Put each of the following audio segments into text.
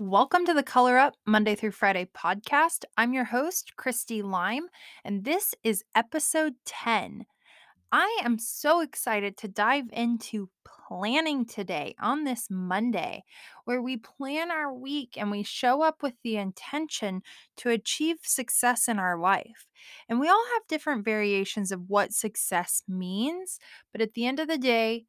Welcome to the Color Up Monday through Friday podcast. I'm your host, Cristy Lime, and this is episode 10. I am so excited to dive into planning today on this Monday, where we plan our week and we show up with the intention to achieve success in our life. And we all have different variations of what success means, but at the end of the day,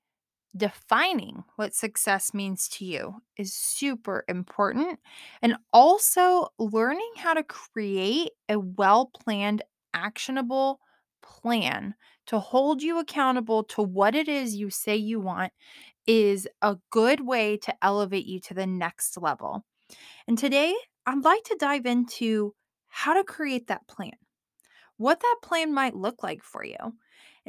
defining what success means to you is super important. And also learning how to create a well planned, actionable plan to hold you accountable to what it is you say you want is a good way to elevate you to the next level. And today, I'd like to dive into how to create that plan, what that plan might look like for you.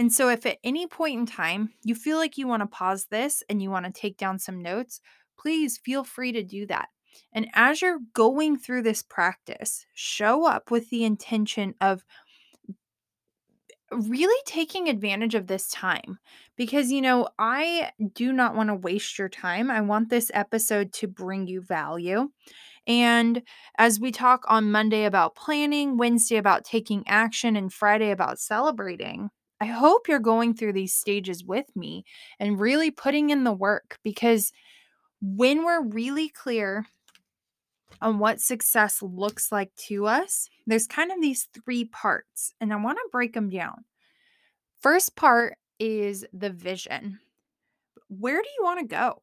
And so, if at any point in time you feel like you want to pause this and you want to take down some notes, please feel free to do that. And as you're going through this practice, show up with the intention of really taking advantage of this time because, you know, I do not want to waste your time. I want this episode to bring you value. And as we talk on Monday about planning, Wednesday about taking action, and Friday about celebrating, I hope you're going through these stages with me and really putting in the work because when we're really clear on what success looks like to us, there's kind of these three parts, and I want to break them down. First part is the vision. Where do you want to go?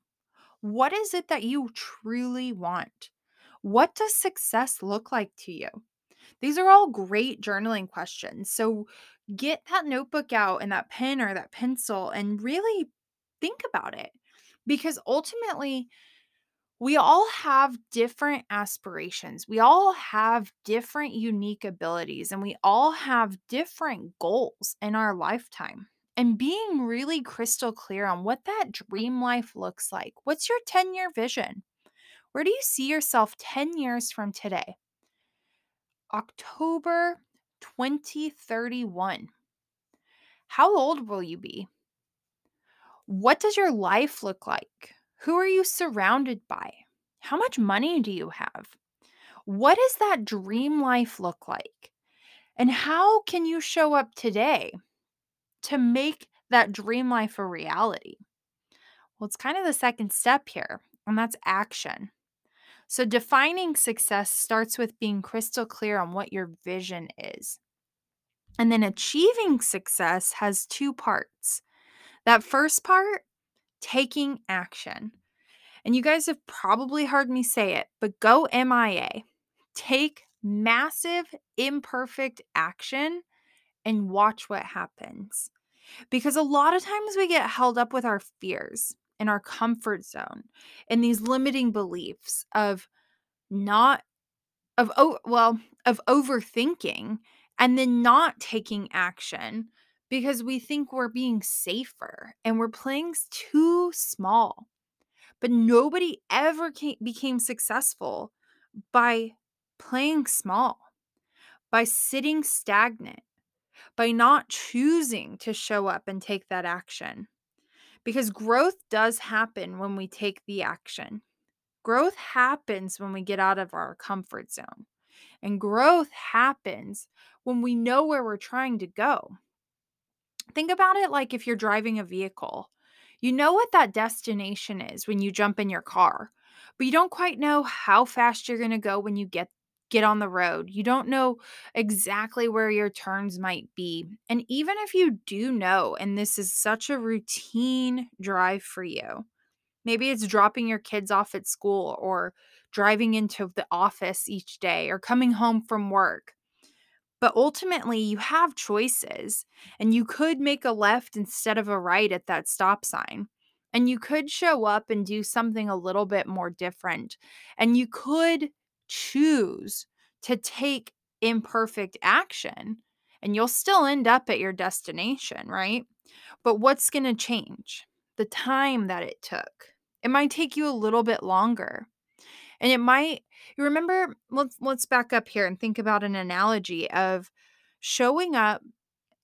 What is it that you truly want? What does success look like to you? These are all great journaling questions. So get that notebook out and that pen or that pencil and really think about it because ultimately, we all have different aspirations. We all have different unique abilities and we all have different goals in our lifetime. And being really crystal clear on what that dream life looks like. What's your 10 year vision? Where do you see yourself 10 years from today? October 2031. How old will you be? What does your life look like? Who are you surrounded by? How much money do you have? What does that dream life look like? And how can you show up today to make that dream life a reality? Well, it's kind of the second step here, and that's action. So, defining success starts with being crystal clear on what your vision is. And then achieving success has two parts. That first part, taking action. And you guys have probably heard me say it, but go MIA. Take massive, imperfect action and watch what happens. Because a lot of times we get held up with our fears in our comfort zone and these limiting beliefs of not of oh well of overthinking and then not taking action because we think we're being safer and we're playing too small. But nobody ever came, became successful by playing small, by sitting stagnant, by not choosing to show up and take that action. Because growth does happen when we take the action. Growth happens when we get out of our comfort zone. And growth happens when we know where we're trying to go. Think about it like if you're driving a vehicle. You know what that destination is when you jump in your car, but you don't quite know how fast you're going to go when you get get on the road. You don't know exactly where your turns might be. And even if you do know and this is such a routine drive for you, maybe it's dropping your kids off at school or driving into the office each day or coming home from work. But ultimately, you have choices, and you could make a left instead of a right at that stop sign. And you could show up and do something a little bit more different. And you could choose to take imperfect action, and you'll still end up at your destination, right? But what's going to change? The time that it took. It might take you a little bit longer. And it might you remember let's let's back up here and think about an analogy of showing up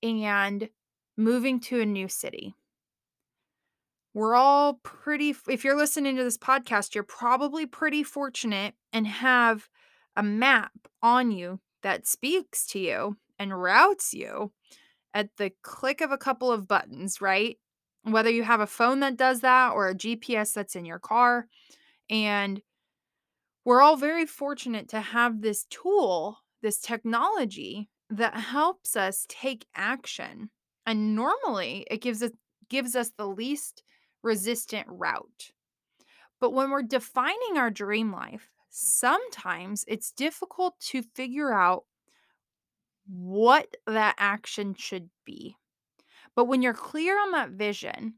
and moving to a new city. We're all pretty if you're listening to this podcast, you're probably pretty fortunate and have a map on you that speaks to you and routes you at the click of a couple of buttons, right? Whether you have a phone that does that or a GPS that's in your car. And we're all very fortunate to have this tool, this technology that helps us take action. And normally it gives us gives us the least resistant route. But when we're defining our dream life, sometimes it's difficult to figure out what that action should be. But when you're clear on that vision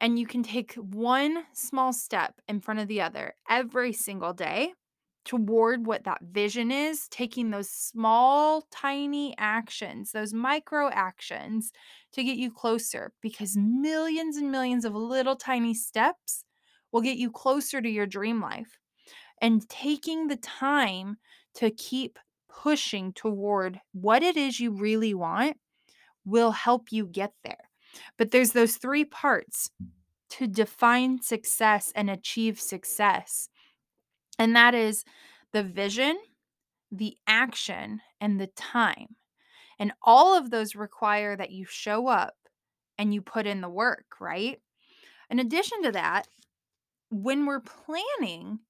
and you can take one small step in front of the other every single day toward what that vision is, taking those small, tiny actions, those micro actions to get you closer, because millions and millions of little tiny steps will get you closer to your dream life. And taking the time to keep pushing toward what it is you really want will help you get there. But there's those three parts to define success and achieve success. And that is the vision, the action, and the time. And all of those require that you show up and you put in the work, right? In addition to that, when we're planning,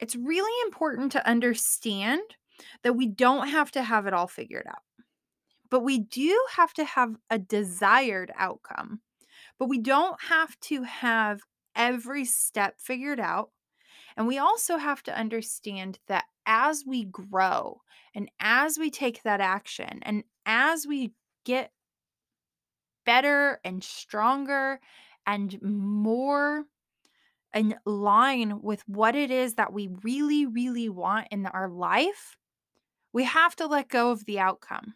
it's really important to understand that we don't have to have it all figured out. But we do have to have a desired outcome. But we don't have to have every step figured out. And we also have to understand that as we grow and as we take that action and as we get better and stronger and more in line with what it is that we really, really want in our life, we have to let go of the outcome.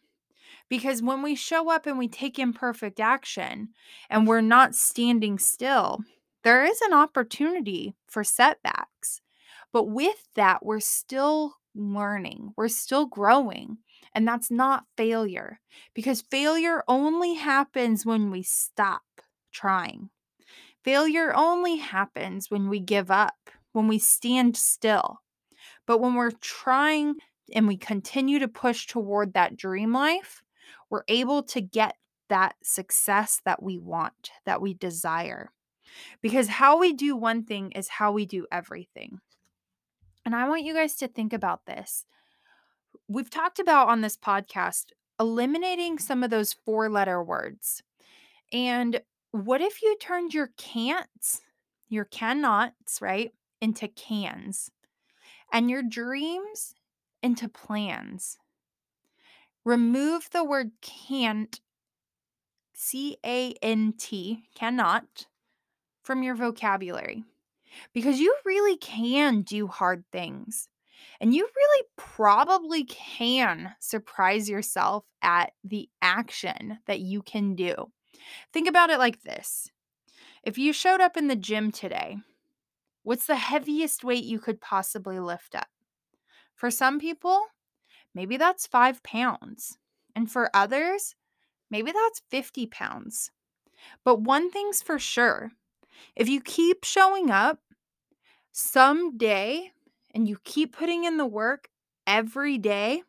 Because when we show up and we take imperfect action and we're not standing still, there is an opportunity for setbacks. But with that, we're still learning, we're still growing. And that's not failure because failure only happens when we stop trying. Failure only happens when we give up, when we stand still. But when we're trying and we continue to push toward that dream life, we're able to get that success that we want, that we desire. Because how we do one thing is how we do everything. And I want you guys to think about this. We've talked about on this podcast eliminating some of those four letter words. And what if you turned your can'ts, your cannots, right, into cans, and your dreams into plans? Remove the word can't, C A N T, cannot, from your vocabulary because you really can do hard things. And you really probably can surprise yourself at the action that you can do. Think about it like this if you showed up in the gym today, what's the heaviest weight you could possibly lift up? For some people, maybe that's five pounds. And for others, maybe that's 50 pounds. But one thing's for sure if you keep showing up someday and you keep putting in the work every day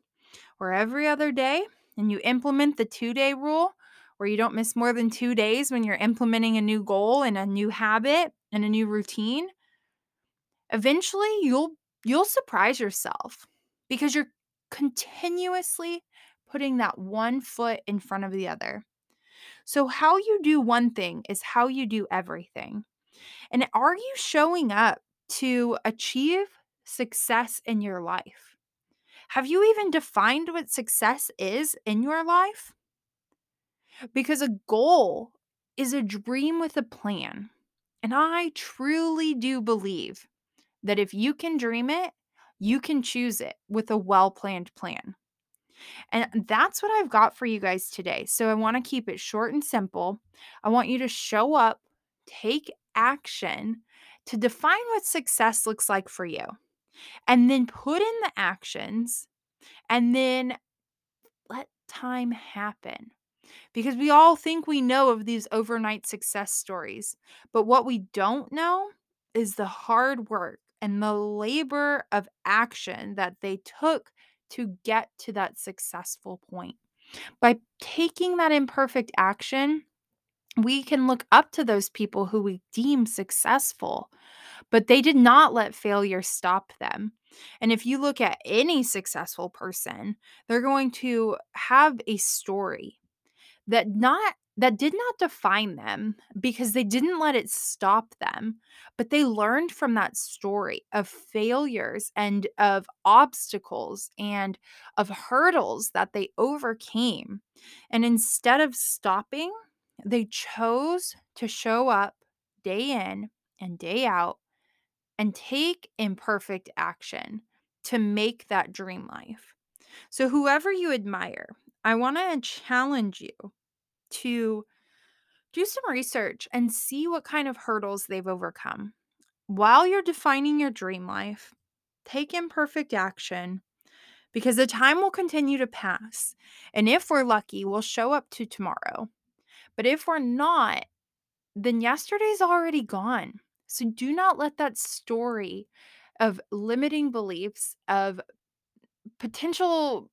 or every other day, and you implement the two day rule where you don't miss more than two days when you're implementing a new goal and a new habit and a new routine, eventually you'll you'll surprise yourself because you're continuously putting that one foot in front of the other. So, how you do one thing is how you do everything. And are you showing up to achieve success in your life? Have you even defined what success is in your life? Because a goal is a dream with a plan. And I truly do believe that if you can dream it, you can choose it with a well planned plan. And that's what I've got for you guys today. So I want to keep it short and simple. I want you to show up, take action to define what success looks like for you, and then put in the actions, and then let time happen. because we all think we know of these overnight success stories. But what we don't know is the hard work and the labor of action that they took to get to that successful point. By taking that imperfect action, we can look up to those people who we deem successful, but they did not let failure stop them. And if you look at any successful person, they're going to have a story that not that did not define them because they didn't let it stop them, but they learned from that story of failures and of obstacles and of hurdles that they overcame. And instead of stopping, they chose to show up day in and day out and take imperfect action to make that dream life. So, whoever you admire, I want to challenge you to do some research and see what kind of hurdles they've overcome. While you're defining your dream life, take imperfect action because the time will continue to pass. And if we're lucky, we'll show up to tomorrow. But if we're not, then yesterday's already gone. So do not let that story of limiting beliefs, of potential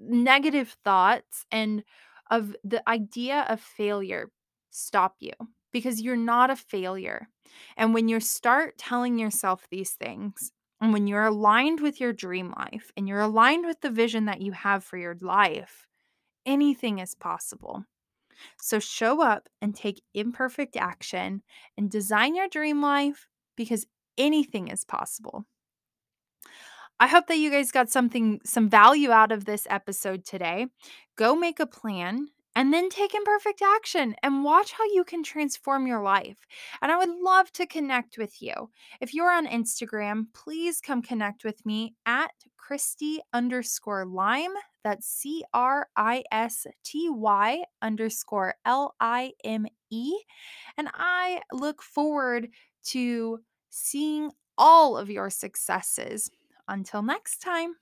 negative thoughts, and of the idea of failure stop you because you're not a failure. And when you start telling yourself these things, and when you're aligned with your dream life and you're aligned with the vision that you have for your life, anything is possible. So show up and take imperfect action and design your dream life because anything is possible. I hope that you guys got something, some value out of this episode today. Go make a plan and then take imperfect action and watch how you can transform your life. And I would love to connect with you. If you're on Instagram, please come connect with me at Cristy underscore Lime. That's C R I S T Y underscore L I M E. And I look forward to seeing all of your successes. Until next time.